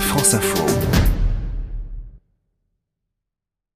France Info.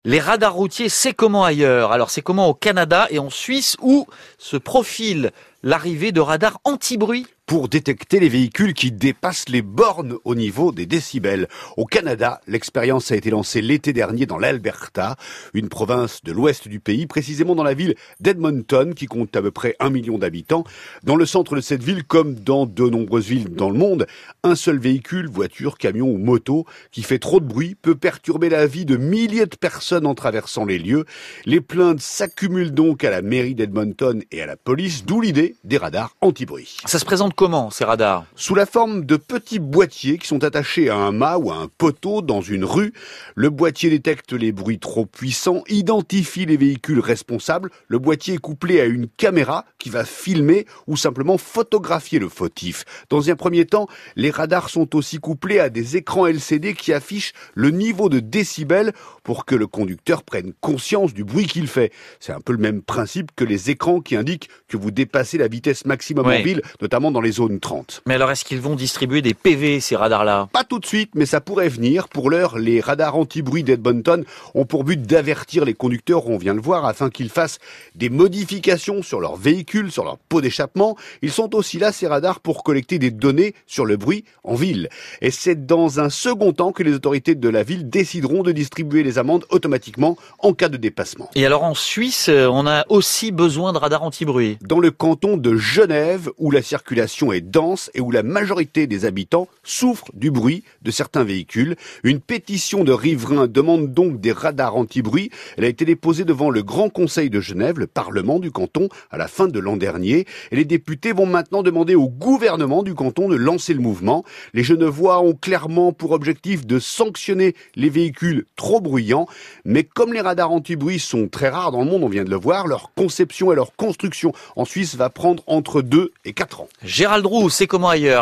Les radars routiers, c'est comment ailleurs? Alors c'est comment au Canada et en Suisse où se profile l'arrivée de radars anti-bruit? Pour détecter les véhicules qui dépassent les bornes au niveau des décibels. Au Canada, l'expérience a été lancée l'été dernier dans l'Alberta, une province de l'ouest du pays, précisément dans la ville d'Edmonton, qui compte à peu près un million d'habitants. Dans le centre de cette ville, comme dans de nombreuses villes dans le monde, un seul véhicule, voiture, camion ou moto, qui fait trop de bruit, peut perturber la vie de milliers de personnes en traversant les lieux. Les plaintes s'accumulent donc à la mairie d'Edmonton et à la police, d'où l'idée des radars anti-bruit. Ça se présente comment ces radars Sous la forme de petits boîtiers qui sont attachés à un mât ou à un poteau dans une rue. Le boîtier détecte les bruits trop puissants, identifie les véhicules responsables. Le boîtier est couplé à une caméra qui va filmer ou simplement photographier le fautif. Dans un premier temps, les radars sont aussi couplés à des écrans LCD qui affichent le niveau de décibels pour que le conducteur prenne conscience du bruit qu'il fait. C'est un peu le même principe que les écrans qui indiquent que vous dépassez la vitesse maximum Oui. ville, notamment dans les zones 30. Mais alors est-ce qu'ils vont distribuer des PV ces radars-là? Pas tout de suite, mais ça pourrait venir. Pour l'heure, les radars anti-bruit d'Edmonton ont pour but d'avertir les conducteurs, on vient de le voir, afin qu'ils fassent des modifications sur leur véhicule, sur leur pot d'échappement. Ils sont aussi là, ces radars, pour collecter des données sur le bruit en ville. Et c'est dans un second temps que les autorités de la ville décideront de distribuer les amendes automatiquement en cas de dépassement. Et alors en Suisse, euh, on a aussi besoin de radars anti-bruit? Dans le canton de Genève, où la est dense et où la majorité des habitants souffrent du bruit de certains véhicules, une pétition de riverains demande donc des radars anti-bruit. Elle a été déposée devant le Grand Conseil de Genève, le Parlement du canton, à la fin de l'an dernier. Et les députés vont maintenant demander au gouvernement du canton de lancer le mouvement. Les Genevois ont clairement pour objectif de sanctionner les véhicules trop bruyants. Mais comme les radars anti-bruit sont très rares dans le monde, on vient de le voir, leur conception et leur construction en Suisse va prendre entre 2 et 4 ans. Gérald Roux, c'est comment ailleurs?